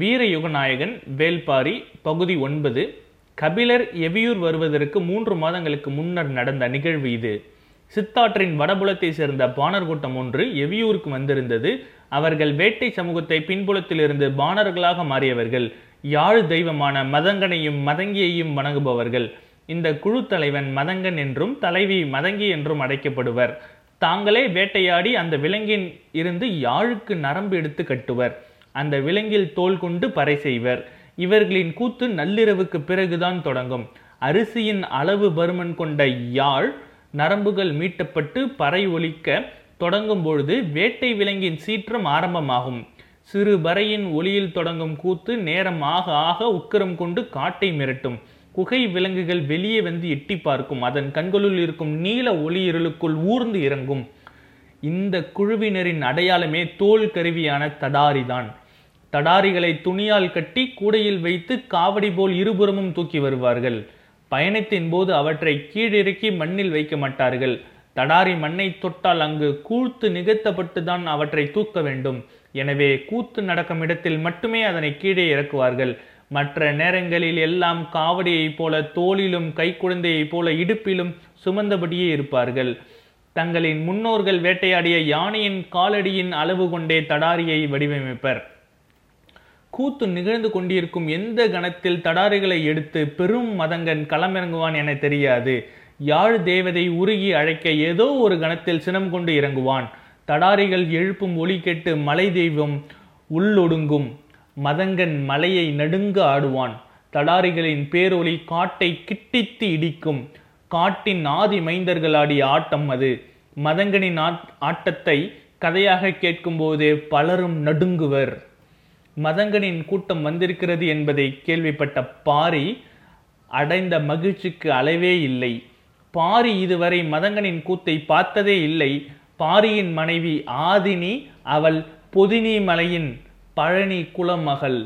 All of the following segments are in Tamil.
வீரயுகநாயகன் வேல்பாரி பகுதி ஒன்பது. கபிலர் எவியூர் வருவதற்கு மூன்று மாதங்களுக்கு முன்னர் நடந்த நிகழ்வு இது. சித்தாற்றின் வடபுலத்தை சேர்ந்த பாணர் கூட்டம் ஒன்று எவியூருக்கு வந்திருந்தது. அவர்கள் வேட்டை சமூகத்தை பின்புலத்திலிருந்து பாணர்களாக மாறியவர்கள். யாழ் தெய்வமான மதங்கனையும் மதங்கியையும் வணங்குபவர்கள். இந்த குழு தலைவன் மதங்கன் என்றும் தலைவி மதங்கி என்றும் அழைக்கப்படுவர். தாங்களே வேட்டையாடி அந்த விலங்கின் இருந்து யாழுக்கு நரம்பு எடுத்து கட்டுவர். அந்த விலங்கில் தோல் கொண்டு பறை செய்வர். இவர்களின் கூத்து நள்ளிரவுக்கு பிறகுதான் தொடங்கும். அரிசியின் அளவு பருமன் கொண்ட யாழ் நரம்புகள் மீட்டப்பட்டு பறை ஒலிக்க தொடங்கும் பொழுது வேட்டை விலங்கின் சீற்றம் ஆரம்பமாகும். சிறு பறையின் ஒளியில் தொடங்கும் கூத்து நேரம் ஆக ஆக உக்கிரம் கொண்டு காட்டை மிரட்டும். குகை விலங்குகள் வெளியே வந்து எட்டி பார்க்கும். அதன் கண்களுள் இருக்கும் நீல ஒளி இருளுக்குள் ஊர்ந்து இறங்கும். இந்த குழுவினரின் அடையாளமே தோல் கருவியான தடாரிதான். தடாரிகளை துணியால் கட்டி கூடையில் வைத்து காவடி போல் இருபுறமும் தூக்கி வருவார்கள். பயணத்தின் போது அவற்றை கீழிறக்கி மண்ணில் வைக்க மாட்டார்கள். தடாரி மண்ணை தொட்டால் அங்கு கூத்து நிகழ்த்தப்பட்டு தான் அவற்றை தூக்க வேண்டும். எனவே கூத்து நடக்கும் இடத்தில் மட்டுமே அதனை கீழே இறக்குவார்கள். மற்ற நேரங்களில் எல்லாம் காவடியைப் போல தோளிலும் கைக்குழந்தையைப் போல இடுப்பிலும் சுமந்தபடியே இருப்பார்கள். தங்களின் முன்னோர்கள் வேட்டையாடிய யானையின் காலடியின் அளவு கொண்டே தடாரியை வடிவமைப்பர். கூத்து நிகழ்ந்து கொண்டிருக்கும் எந்த கணத்தில் தடாரிகளை எடுத்து பெரும் மதங்கன் களமிறங்குவான் என தெரியாது. யாழ் தேவதை உருகி அழைக்க ஏதோ ஒரு கணத்தில் சினம் கொண்டு இறங்குவான். தடாரிகள் எழுப்பும் ஒளி கேட்டு மலை தெய்வம் உள்ளொடுங்கும். மதங்கன் மலையை நடுங்க ஆடுவான். தடாரிகளின் பேரொலி காட்டை கிட்டித்து இடிக்கும். காட்டின் ஆதி மைந்தர்கள் ஆடிய ஆட்டம் அது. மதங்கனின் ஆட்டத்தை கதையாக கேட்கும்போது பலரும் நடுங்குவர். மதங்கனின் கூட்டம் வந்திருக்கிறது என்பதை கேள்விப்பட்ட பாரி அடைந்த மகிழ்ச்சிக்கு அளவே இல்லை. பாரி இதுவரை மதங்கனின் கூத்தை பார்த்ததே இல்லை. பாரியின் மனைவி ஆதினி அவள் பொதினி மலையின் பழனி குலமகள்.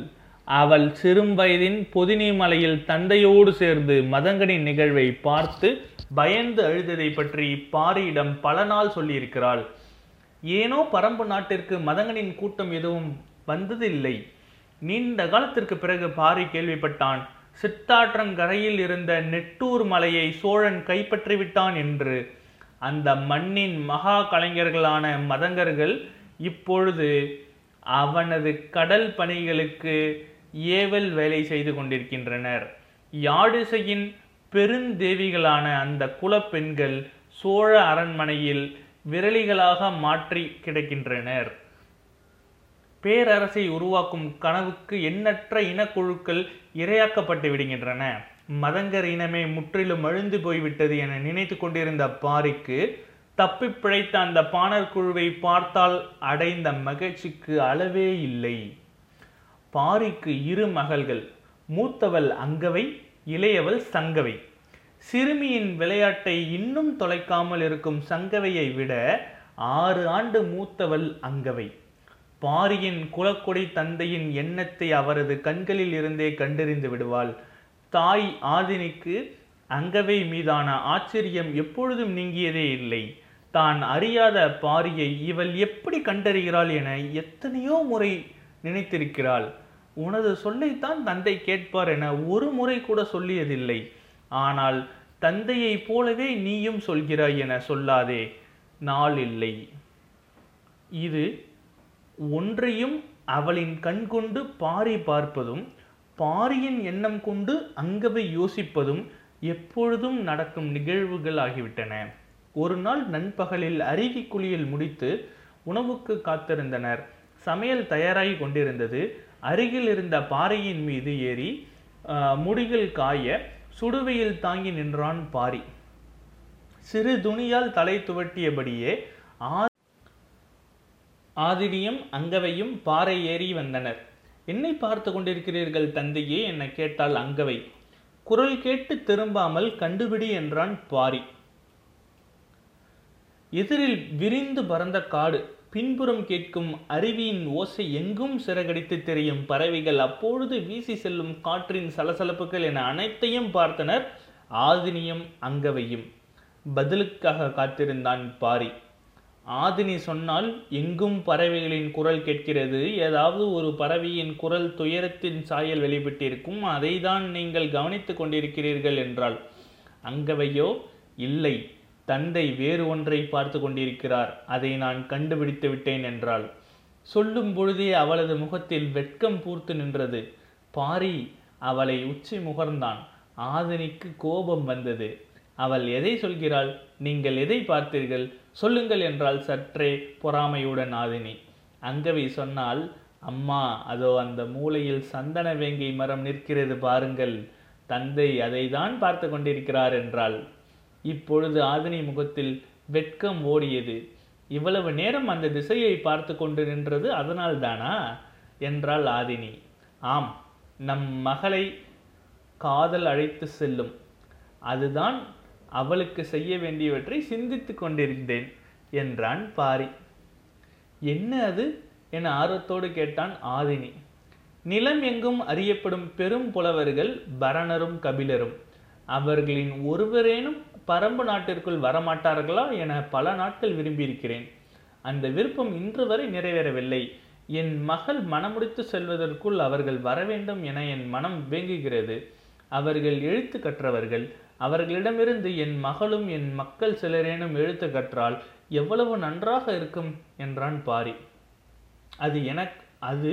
அவள் சிறும் வயதின் பொதினி மலையில் தந்தையோடு சேர்ந்து மதங்கனின் நிகழ்வை பார்த்து பயந்து அழுததை பற்றி பாரியிடம் பல நாள் சொல்லியிருக்கிறாள். ஏனோ பரம்பு நாட்டிற்கு மதங்கனின் கூட்டம் எதுவும் வந்ததில்லை. நீண்ட காலத்திற்கு பிறகு பாரி கேள்விப்பட்டான் சித்தாற்றங்கரையில் இருந்த நெட்டூர் மலையை சோழன் கைப்பற்றி விட்டான் என்று. அந்த மண்ணின் மகா கலைஞர்களான மதங்கர்கள் இப்பொழுது அவனது கடல் பணிகளுக்கு ஏவல் வேலை செய்து கொண்டிருக்கின்றனர். யாழிசையின் பெருந்தேவிகளான அந்த குலப்பெண்கள் சோழ அரண்மனையில் விரலிகளாக மாற்றி கிடக்கின்றனர். பேரரசை உருவாக்கும் கனவுக்கு எண்ணற்ற இனக்குழுக்கள் இரையாக்கப்பட்டு விடுகின்றன. மதங்கர் இனமே முற்றிலும் அழிந்து போய்விட்டது என நினைத்து கொண்டிருந்த பாரிக்கு தப்பி பிழைத்த அந்த பாணர் குழுவை பார்த்தால் அடைந்த மகிழ்ச்சிக்கு அளவே இல்லை. பாரிக்கு இரு மகள்கள் மூத்தவள் அங்கவை இளையவள் சங்கவை. சிறுமியின் விளையாட்டை இன்னும் தொலைக்காமல் இருக்கும் சங்கவையை விட ஆறு ஆண்டு மூத்தவள் அங்கவை. பாரியின் குலக்கொடி தந்தையின் எண்ணத்தை அவரது கண்களில் இருந்தே கண்டறிந்து விடுவாள். தாய் ஆதினிக்கு அங்கவை மீதான ஆச்சரியம் எப்பொழுதும் நீங்கியதே இல்லை. தான் அறியாத பாரியை இவள் எப்படி கண்டறிகிறாள் என எத்தனையோ முறை நினைத்திருக்கிறாள். உனது சொல்லைத்தான் தந்தை கேட்பார் என ஒரு முறை கூட சொல்லியதில்லை. ஆனால் தந்தையைப் போலவே நீயும் சொல்கிறாய் என சொல்லாதே. நாள் இல்லை. இது ஒன்றையும் அவளின் கண் கொண்டு பாரி பார்ப்பதும் பாரியின் எண்ணம் கொண்டு அங்கவை யோசிப்பதும் எப்பொழுதும் நடக்கும் நிகழ்வுகள் ஆகிவிட்டன. ஒரு நாள் நண்பகலில் அருவி குளியல் முடித்து உணவுக்கு காத்திருந்தனர். சமையல் தயாராகி கொண்டிருந்தது. அருகில் இருந்த பாறையின் மீது ஏறி முடிகள் காய சுடுவையில் தாங்கி நின்றான் பாரி. சிறு துணியால் தலை துவட்டியபடியே ஆதிரியும் அங்கவையும் பாறை ஏறி வந்தனர். என்னை பார்த்து கொண்டிருக்கிறீர்கள் தந்தையே என்னை கேட்டால் அங்கவை. குரல் கேட்டு திரும்பாமல் கண்டுபிடி என்றான் பாரி. எதிரில் விரிந்து பறந்த காடு பின்புறம் கேட்கும் அருவியின் ஓசை எங்கும் சிறகடித்து தெரியும். பறவைகள் அப்பொழுது வீசி செல்லும் காற்றின் சலசலப்புகள் என அனைத்தையும் பார்த்தனர் ஆதினியும் அங்கவையும். பதிலுக்காக காத்திருந்தான் பாரி. ஆதினி சொன்னால் எங்கும் பறவைகளின் குரல் கேட்கிறது. ஏதாவது ஒரு பறவையின் குரல் துயரத்தின் சாயல் வெளிப்பட்டிருக்கும். அதை தான் நீங்கள் கவனித்துக் கொண்டிருக்கிறீர்கள் என்றால் அங்கவையோ? இல்லை. தந்தை வேறு ஒன்றை பார்த்து கொண்டிருக்கிறார். அதை நான் கண்டுபிடித்து விட்டேன் என்றாள். சொல்லும் பொழுதே அவளது முகத்தில் வெட்கம் பூர்த்து நின்றது. பாரி அவளை உச்சி முகர்ந்தான். ஆதினிக்கு கோபம் வந்தது. அவள் எதை சொல்கிறாள்? நீங்கள் எதை பார்த்தீர்கள்? சொல்லுங்கள் என்றால் சற்றே பொறாமையுடன் ஆதினி. அங்கவி சொன்னால் அம்மா அதோ அந்த மூலையில் சந்தன வேங்கை மரம் நிற்கிறது பாருங்கள். தந்தை அதை தான் பார்த்து கொண்டிருக்கிறார் என்றாள். இப்பொழுது ஆதினி முகத்தில் வெட்கம் ஓடியது. இவ்வளவு நேரம் அந்த திசையை பார்த்து கொண்டு நின்றது அதனால் தானா என்றாள் ஆதினி. ஆம் நம் மகளை காதல் அழைத்து செல்லும். அதுதான் அவளுக்கு செய்ய வேண்டியவற்றை சிந்தித்து கொண்டிருந்தேன் என்றான் பாரி. என்ன அது? என ஆர்வத்தோடு கேட்டான் ஆதினி. நிலம் எங்கும் அறியப்படும் பெரும் புலவர்கள் பரணரும் கபிலரும். அவர்களின் ஒருவரேனும் பரம்பு நாட்டிற்குள் வரமாட்டார்களா என பல நாட்கள் விரும்பியிருக்கிறேன். அந்த விருப்பம் இன்று வரை நிறைவேறவில்லை. என் மகள் மனமுடித்து செல்வதற்குள் அவர்கள் வர வேண்டும் என என் மனம் வேங்குகிறது. அவர்கள் எழுத்து கற்றவர்கள். அவர்களிடமிருந்து என் மகளும் என் மக்கள் சிலரேனும் எழுத்து கற்றால் எவ்வளவு நன்றாக இருக்கும் என்றான் பாரி. அது எனக் அது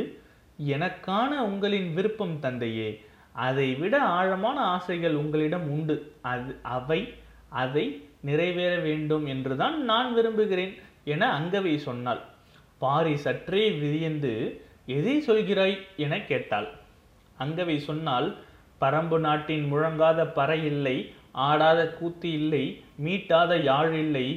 எனக்கான உங்களின் விருப்பம் தந்தையே. அதை விட ஆழமான ஆசைகள் உங்களிடம் உண்டு. அது அவை அதை நிறைவேற வேண்டும் என்றுதான் நான் விரும்புகிறேன் என அங்கவை சொன்னாள். பாரி சற்றே வியந்து எதை சொல்கிறாய்? என கேட்டாள். அங்கவை சொன்னால் பரம்பு நாட்டின் முழங்காத பறை இல்லை ஆடாத கூத்து இல்லை மீட்டாத யாழ் இல்லை.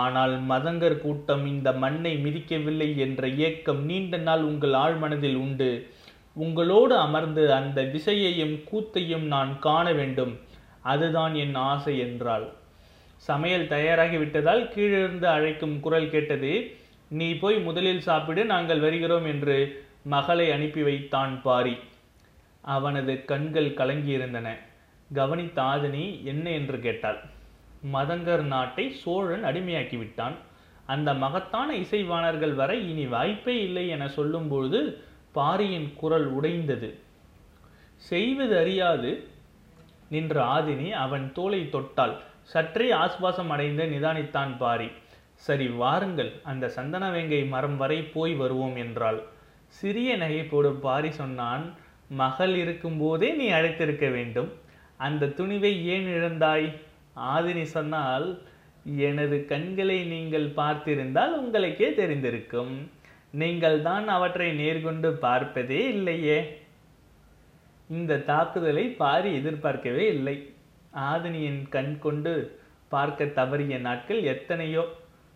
ஆனால் மதங்கர் கூட்டம் இந்த மண்ணை மிதிக்கவில்லை என்ற ஏக்கம் நீண்ட நாள் உங்கள் ஆழ்மனதில் உண்டு. உங்களோடு அமர்ந்து அந்த விசையையும் கூத்தையும் நான் காண வேண்டும். அதுதான் என் ஆசை என்றாள். சமையல் தயாராகி விட்டதால் கீழிருந்து அழைக்கும் குரல் கேட்டது நீ போய் முதலில் சாப்பிடு நாங்கள் வருகிறோம் என்று மகளை அனுப்பி வைத்தான் பாரி. அவனது கண்கள் கலங்கியிருந்தன. கவனித்த ஆதினி என்ன என்று கேட்டாள். மதங்கர் நாட்டை சோழன் அடிமையாக்கி விட்டான். அந்த மகத்தான இசைவாணர்கள் வரை இனி வாய்ப்பே இல்லை என சொல்லும்பொழுது பாரியின் குரல் உடைந்தது. செய்வது அறியாது நின்ற ஆதினி அவன் தோலை தொட்டால் சற்றே ஆஸ்வாசம் அடைந்து நிதானித்தான் பாரி. சரி வாருங்கள் அந்த சந்தனவேங்கை மரம் வரை போய் வருவோம் என்றாள். சிறிய நகைப்போடு பாரி சொன்னான் மகள் இருக்கும்போதே நீ அழைத்திருக்க வேண்டும். அந்த துணிவை ஏன் இழந்தாய்? ஆதினி சொன்னால் எனது கண்களை நீங்கள் பார்த்திருந்தால் உங்களுக்கே தெரிந்திருக்கும். நீங்கள் தான் அவற்றை நேர்கொண்டு பார்ப்பதே இல்லையே. இந்த தாக்குதலை பாரி எதிர்பார்க்கவே இல்லை. ஆதினியின் கண் கொண்டு பார்க்க தவறிய நாட்கள் எத்தனையோ.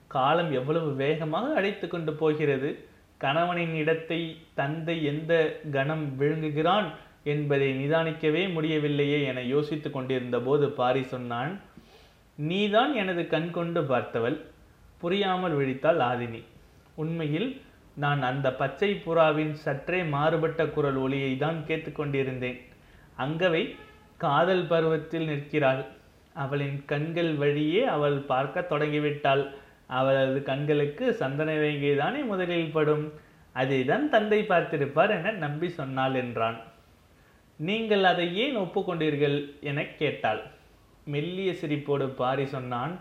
காலம் எவ்வளவு வேகமாக அழைத்து கொண்டு போகிறது. கணவனின் இடத்தை தந்தை எந்த கணம் விழுங்குகிறான் என்பதை நிதானிக்கவே முடியவில்லையே என யோசித்துக் கொண்டிருந்த போது பாரி சொன்னான் நீதான் எனது கண் கொண்டு பார்த்தவள். புரியாமல் விழித்தாள் ஆதினி. உண்மையில் நான் அந்த பச்சை புறாவின் சற்றே மாறுபட்ட குரல் ஒளியை தான் கேட்டுக்கொண்டிருந்தேன் அங்கவை காதல் பருவத்தில் நிற்கிறாள். அவளின் கண்கள் வழியே அவள் பார்க்க தொடங்கிவிட்டாள். அவளது கண்களுக்கு சந்தன வேங்கை தானே முதலில் படும்? அதைதான் தந்தை பார்த்திருப்பார் என நம்பி சொன்னாள் என்றான். நீங்கள் அதை ஏன் ஒப்புக்கொண்டீர்கள் என கேட்டாள். மெல்லிய சிரிப்போடு பாரி சொன்னான்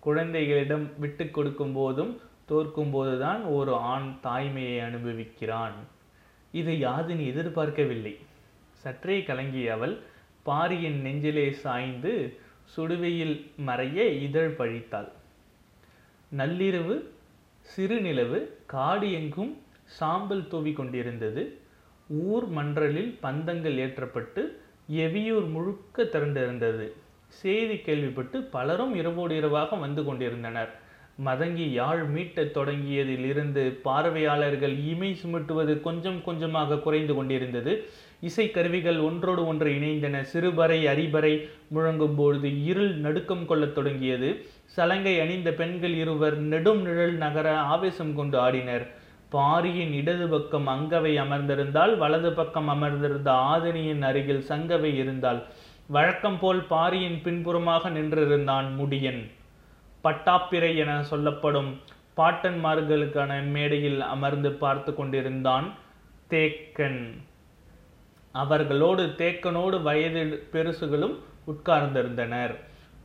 குழந்தைகளிடம் விட்டு கொடுக்கும் போதும் தோற்கும் போதுதான் ஒரு ஆண் தாய்மையை அனுபவிக்கிறான். இதை யாதினி எதிர்பார்க்கவில்லை. சற்றே கலங்கிய அவள் பாரியின் நெஞ்சிலே சாய்ந்து சுடுவையில் மறைய இதழ் பழித்தாள். நள்ளிரவு சிறுநிலவு காடு எங்கும் சாம்பல் தூவி கொண்டிருந்தது. ஊர் மன்றலில் பந்தங்கள் ஏற்றப்பட்டு எவியூர் முழுக்க திரண்டிருந்தது. செய்தி கேள்விப்பட்டு பலரும் இரவோடு இரவாக வந்து கொண்டிருந்தனர். மதங்கி யாழ் மீட்டத் தொடங்கியதிலிருந்து பார்வையாளர்கள் இமை சுமட்டுவது கொஞ்சம் கொஞ்சமாக குறைந்து கொண்டிருந்தது. இசைக்கருவிகள் ஒன்றோடு ஒன்று இணைந்தன. சிறுபறை அரிபறை முழங்கும் பொழுது இருள் நடுக்கம் கொள்ளத் தொடங்கியது. சலங்கை அணிந்த பெண்கள் இருவர் நெடும் நிழல் நகர ஆவேசம் கொண்டு ஆடினர். பாரியின் இடது பக்கம் அங்கவை அமர்ந்திருந்தால் வலது பக்கம் அமர்ந்திருந்த ஆதினியின் அருகில் சங்கவை இருந்தால் வழக்கம் போல் பாரியின் பின்புறமாக நின்றிருந்தான் முடியன். பட்டாப்பிரை என சொல்லப்படும் பாட்டன்மார்களுக்கான மேடையில் அமர்ந்து பார்த்து கொண்டிருந்தான் தேக்கன். அவர்களோடு தேக்கனோடு வயது பெருசுகளும் உட்கார்ந்திருந்தனர்.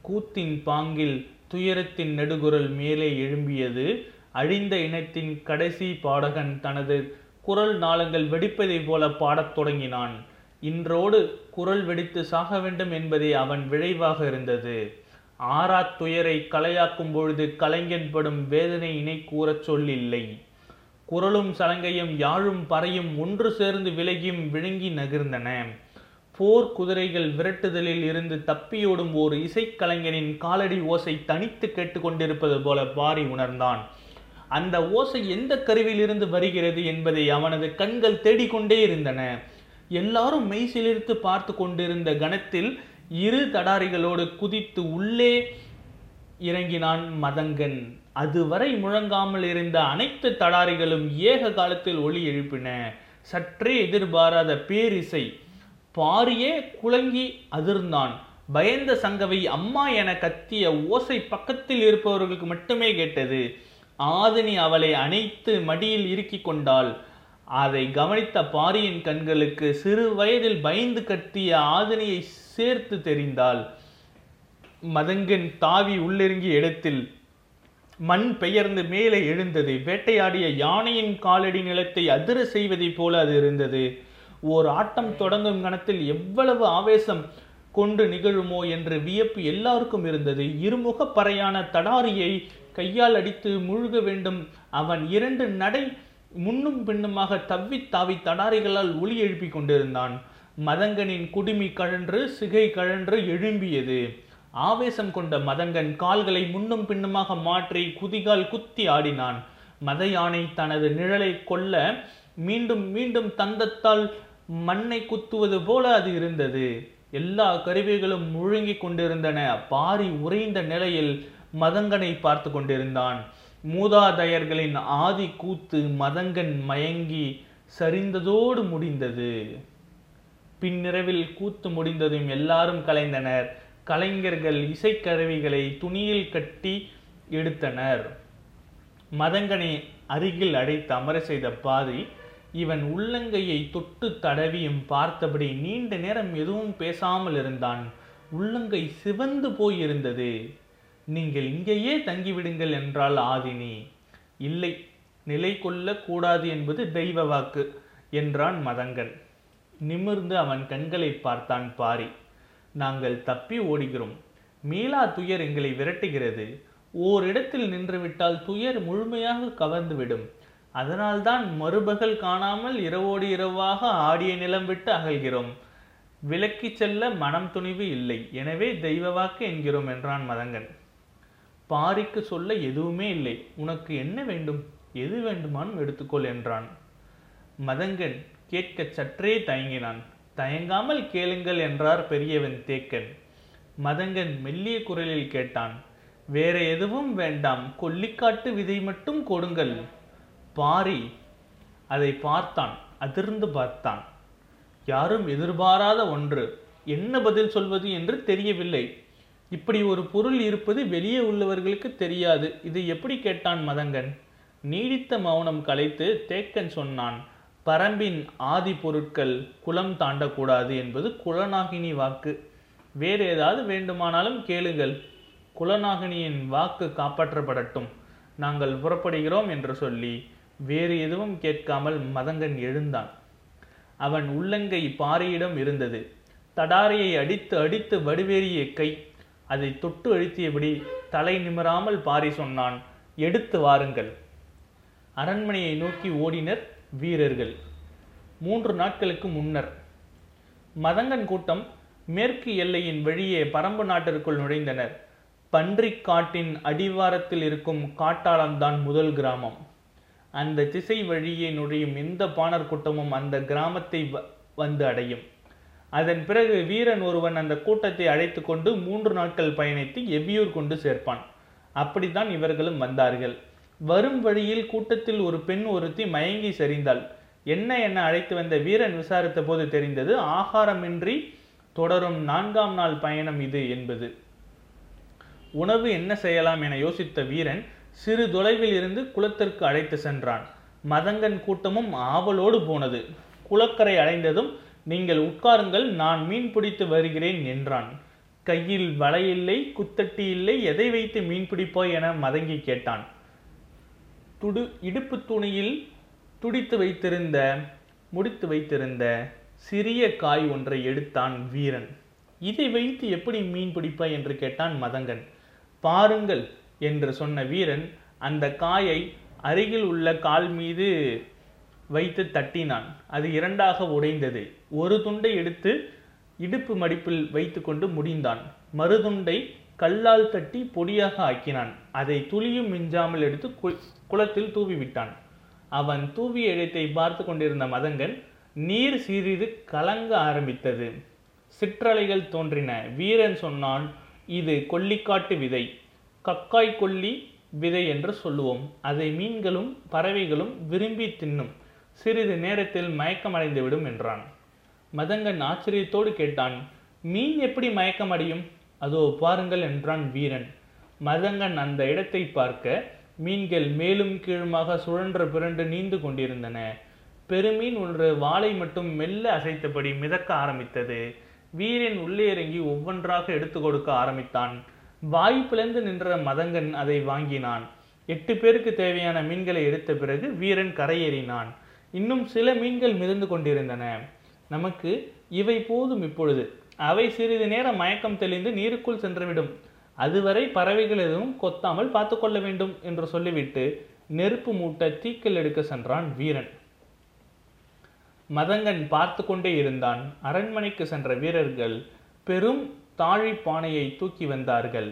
கூத்தின் பாங்கில் துயரத்தின் நெடுகுரல் மேலே எழும்பியது. அழிந்த இனத்தின் கடைசி பாடகன் தனது குரல் நாளங்கள் வெடிப்பதைப் போல பாடத் தொடங்கினான். இன்றோடு குரல் வெடித்து சாக வேண்டும் என்பதே அவன் விளைவாக இருந்தது. ஆறாத்துயரை கலையாக்கும் பொழுது கலைஞன் படும் வேதனை இணை கூறச் சொல்லில்லை. குரலும் சலங்கையும் யாழும் பறையும் ஒன்று சேர்ந்து விலகியும் விழுங்கி நகர்ந்தன. போர் குதிரைகள் விரட்டுதலில் இருந்து தப்பியோடும் ஓர் இசைக்கலைஞனின் காலடி ஓசை தனித்து கேட்டுக்கொண்டிருப்பது போல பாரி உணர்ந்தான். அந்த ஓசை எந்த கருவிலிருந்து வருகிறது என்பதை அவனது கண்கள் தேடிக்கொண்டே இருந்தன. எல்லாரும் மெய்சிலிருந்து பார்த்து கொண்டிருந்த கணத்தில் இரு தடாரிகளோடு குதித்து உள்ளே இறங்கினான் மதங்கன். அதுவரை முழங்காமல் இருந்த அனைத்து தடாரிகளும் ஏக காலத்தில் ஒளி எழுப்பின. சற்றே எதிர்பாராத பேரிசை. பாரியே குலங்கி அதிர்ந்தான். பயந்த சங்கவை அம்மா என கத்திய ஓசை பக்கத்தில் இருப்பவர்களுக்கு மட்டுமே கேட்டது. ஆதினி அவளை அணைத்து மடியில் இறுக்கிக் கொண்டாள். அதை கவனித்த பாரியின் கண்களுக்கு சிறு வயதில் பயந்து கட்டிய ஆதினியை சேர்த்து தெரிந்தால் மதங்கன் தாவி உள்ளிறங்கிய இடத்தில் மண் பெயர்ந்து மேலே எழுந்தது. வேட்டையாடிய யானையின் காலடி நிலத்தை அதிர செய்வதைப் போல அது இருந்தது. ஓர் ஆட்டம் தொடங்கும் கணத்தில் எவ்வளவு ஆவேசம் கொண்டு நிகழுமோ என்று வியப்பு எல்லாருக்கும் இருந்தது. இருமுக பறையான தடாரியை கையால் அடித்து முழுக வேண்டும். அவன் இரண்டு நடை முன்னும் பின்னுமாக தவ்வி தாவி தடாரிகளால் ஒளி எழுப்பிக் கொண்டிருந்தான். மதங்கனின் குடுமி கழன்று சிகை கழன்று எழும்பியது. ஆவேசம் கொண்ட மதங்கன் கால்களை முன்னும் பின்னுமாக மாற்றி குதிகால் குத்தி ஆடினான். மத யானை தனது நிழலை கொல்ல மீண்டும் மீண்டும் தந்தத்தால் மண்ணை குத்துவது போல அது இருந்தது. எல்லா கருவிகளும் முழுங்கிக் கொண்டிருந்தன. பாரி உறைந்த நிலையில் மதங்கனை பார்த்து கொண்டிருந்தான். மூதாதையர்களின் ஆதி கூத்து மதங்கன் மயங்கி சரிந்ததோடு முடிந்தது. பின்னிரவில் கூத்து முடிந்ததும் எல்லாரும் கலைந்தனர். கலைஞர்கள் இசைக்கருவிகளை துணியில் கட்டி எடுத்தனர். மதங்கனை அருகில் அடைத்து அமர செய்த பாதி இவன் உள்ளங்கையை தொட்டு தடவியும் பார்த்தபடி நீண்ட நேரம் எதுவும் பேசாமல் இருந்தான். உள்ளங்கை சிவந்து போயிருந்தது. நீங்கள் இங்கேயே தங்கிவிடுங்கள் என்றால் ஆதினி. இல்லை நிலை கொள்ள கூடாது என்பது தெய்வ வாக்கு என்றான் மதங்கன். நிமிர்ந்து அவன் கண்களை பார்த்தான் பாரி. நாங்கள் தப்பி ஓடுகிறோம். மீளா துயர் எங்களை விரட்டுகிறது. ஓரிடத்தில் நின்றுவிட்டால் துயர் முழுமையாக கவர்ந்துவிடும். அதனால்தான் மறுபகல் காணாமல் இரவோடு இரவாக ஆடிய நிலம் விட்டு அகல்கிறோம். விலக்கிச் செல்ல மனம் துணிவு இல்லை. எனவே தெய்வ வாக்கு என்கிறோம் என்றான் மதங்கன். பாரிக்கு சொல்ல எதுவுமே இல்லை. உனக்கு என்ன வேண்டும்? எது வேண்டுமானும் எடுத்துக்கொள் என்றான். மதங்கன் கேட்க சற்றே தயங்கினான். தயங்காமல் கேளுங்கள் என்றார் பெரியவன் தேக்கன். மதங்கன் மெல்லிய குரலில் கேட்டான் வேற எதுவும் வேண்டாம் கொல்லிக்காட்டு விதை மட்டும் கொடுங்கள். பாரி அதை பார்த்தான் அதிர்ந்து பார்த்தான். யாரும் எதிர்பாராத ஒன்று என்ன பதில் சொல்வது என்று தெரியவில்லை. இப்படி ஒரு பொருள் இருப்பது வெளியே உள்ளவர்களுக்கு தெரியாது. இதை எப்படி கேட்டான் மதங்கன்? நீடித்த மௌனம் கலைத்து தேக்கன் சொன்னான் பரம்பின் ஆதி பொருட்கள் குலம் தாண்டக்கூடாது என்பது குலநாகினி வாக்கு. வேறு ஏதாவது வேண்டுமானாலும் கேளுங்கள். குலநாகினியின் வாக்கு காப்பாற்றப்படட்டும். நாங்கள் புறப்படுகிறோம் என்று சொல்லி வேறு எதுவும் கேட்காமல் மதங்கன் எழுந்தான். அவன் உள்ளங்கை பாரியிடம் இருந்தது. தடாரியை அடித்து அடித்து வடுவேறிய கை. அதை தொட்டு அழுத்தியபடி தலை நிமிராமல் பாரி சொன்னான். எடுத்து வாருங்கள். அரண்மனையை நோக்கி ஓடினர். வீரர்கள். மூன்று நாட்களுக்கு முன்னர். மதங்கன் கூட்டம் மேற்கு எல்லையின் வழியே பரம்பு நாட்டிற்குள் நுழைந்தனர். பன்றிக் காட்டின் அடிவாரத்தில் இருக்கும் காட்டாளம்தான் முதல் கிராமம். அந்த திசை வழியே நுழையும் எந்த பாணர் கூட்டமும் அந்த கிராமத்தை வ- வந்து அடையும். அதன் பிறகு வீரன் ஒருவன் அந்த கூட்டத்தை அழைத்து கொண்டு மூன்று நாட்கள் பயணித்து எவ்வியூர் கொண்டு சேர்ப்பான். அப்படித்தான் இவர்களும் வந்தார்கள். வரும் வழியில் கூட்டத்தில் ஒரு பெண் ஒருத்தி மயங்கி சரிந்தாள். என்ன என அழைத்து வந்த வீரன் விசாரித்த போது தெரிந்தது ஆகாரமின்றி தொடரும் நான்காம் நாள் பயணம் இது என்பது. உணவு என்ன செய்யலாம் என யோசித்த வீரன் சிறு தொலைவில் இருந்து குளத்திற்கு அழைத்து சென்றான். மதங்கன் கூட்டமும் ஆவலோடு போனது. குளக்கரை அடைந்ததும் நீங்கள் உட்காருங்கள் நான் மீன் பிடித்து வருகிறேன் என்றான். கையில் வலையில்லை குத்தட்டி இல்லை எதை வைத்து மீன் பிடிப்பாய் என மதங்கி கேட்டான். துடு இடுப்பு துணியில் துடித்து வைத்திருந்த முடித்து வைத்திருந்த சிறிய காய் ஒன்றை எடுத்தான் வீரன். இதை வைத்து எப்படி மீன் பிடிப்பாய் என்று கேட்டான் மதங்கன். பாருங்கள் என்று சொன்ன வீரன் அந்த காயை அருகில் உள்ள கால் மீது வைத்து தட்டினான். அது இரண்டாக உடைந்தது. ஒரு துண்டை எடுத்து இடுப்பு மடிப்பில் வைத்துக்கொண்டு முடிந்தான். மறுதுண்டை கல்லால் தட்டி பொடியாக ஆக்கினான். அதை துளியும் மிஞ்சாமல் எடுத்து குளத்தில் தூவி விட்டான் அவன் தூவிய இடத்தை பார்த்து கொண்டிருந்த மதங்கன் நீர் சிறிது கலங்க ஆரம்பித்தது. சிற்றலைகள் தோன்றின. வீரன் சொன்னான் இது கொல்லிக்காட்டு விதை. கக்காய் கொல்லி விதை என்று சொல்லுவோம். அதை மீன்களும் பறவைகளும் விரும்பி தின்னும். சிறிது நேரத்தில் மயக்கமடைந்துவிடும் என்றான். மதங்கன் ஆச்சரியத்தோடு கேட்டான் மீன் எப்படி மயக்கமடையும்? அதோ பாருங்கள் என்றான் வீரன். மதங்கன் அந்த இடத்தை பார்க்க மீன்கள் மேலும் கீழுமாக சுழன்ற பிறண்டு நீந்து கொண்டிருந்தன. பெருமீன் ஒன்று வாளை மட்டும் மெல்ல அசைத்தபடி மிதக்க ஆரம்பித்தது. வீரன் உள்ளே இறங்கி ஒவ்வொன்றாக எடுத்து கொடுக்க ஆரம்பித்தான். வாய் பிளந்து நின்ற மதங்கன் அதை வாங்கினான். எட்டு பேருக்கு தேவையான மீன்களை எடுத்த பிறகு வீரன் கரையேறினான். இன்னும் சில மீன்கள் மிதந்து கொண்டிருந்தன. நமக்கு இவை போதும் இப்பொழுது. அவை சிறிது நேரம் மயக்கம் தெளிந்து நீருக்குள் சென்றுவிடும். அதுவரை பறவைகள் எதுவும் கொத்தாமல் பார்த்து கொள்ள வேண்டும் என்று சொல்லிவிட்டு நெருப்பு மூட்ட தீக்கில் எடுக்க சென்றான் வீரன். மதங்கன் பார்த்து கொண்டே இருந்தான். அரண்மனைக்கு சென்ற வீரர்கள் பெரும் தாழி பானையை தூக்கி வந்தார்கள்.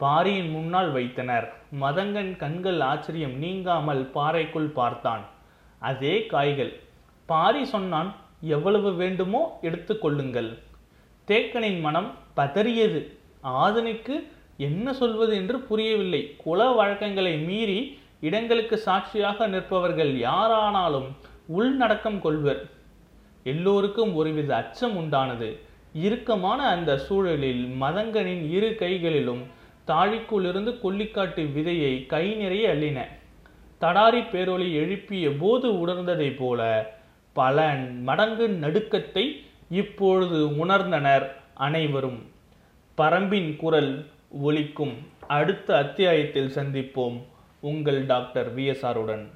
பாரியின் முன்னால் வைத்தனர். மதங்கன் கண்கள் ஆச்சரியம் நீங்காமல் பாறைக்குள் பார்த்தான். அதே காய்கள். பாரி சொன்னான் எவ்வளவு வேண்டுமோ எடுத்துக்கொள்ளுங்கள் தேக்கனின் மனம் பதறியது. ஆதனுக்கு என்ன சொல்வது என்று புரியவில்லை. குல வழக்கங்களை மீறி இடங்களுக்கு சாட்சியாக நிற்பவர்கள் யாரானாலும் உள்நடக்கம் கொள்வர். எல்லோருக்கும் ஒருவித அச்சம் உண்டானது. இறுக்கமான அந்த சூழலில் மதங்கனின் இரு கைகளிலும் தாழிக்குள்ளிருந்து கொல்லிக்காட்டு விதையை கை நிறைய அள்ளின. தடாரி பேரொலி எழுப்பிய போது உணர்ந்ததைப் போல பல மடங்கு நடுக்கத்தை இப்பொழுது உணர்ந்தனர் அனைவரும். பரம்பின் குரல் ஒலிக்கும். அடுத்த அத்தியாயத்தில் சந்திப்போம். உங்கள் டாக்டர் விஎஸ்ஆருடன்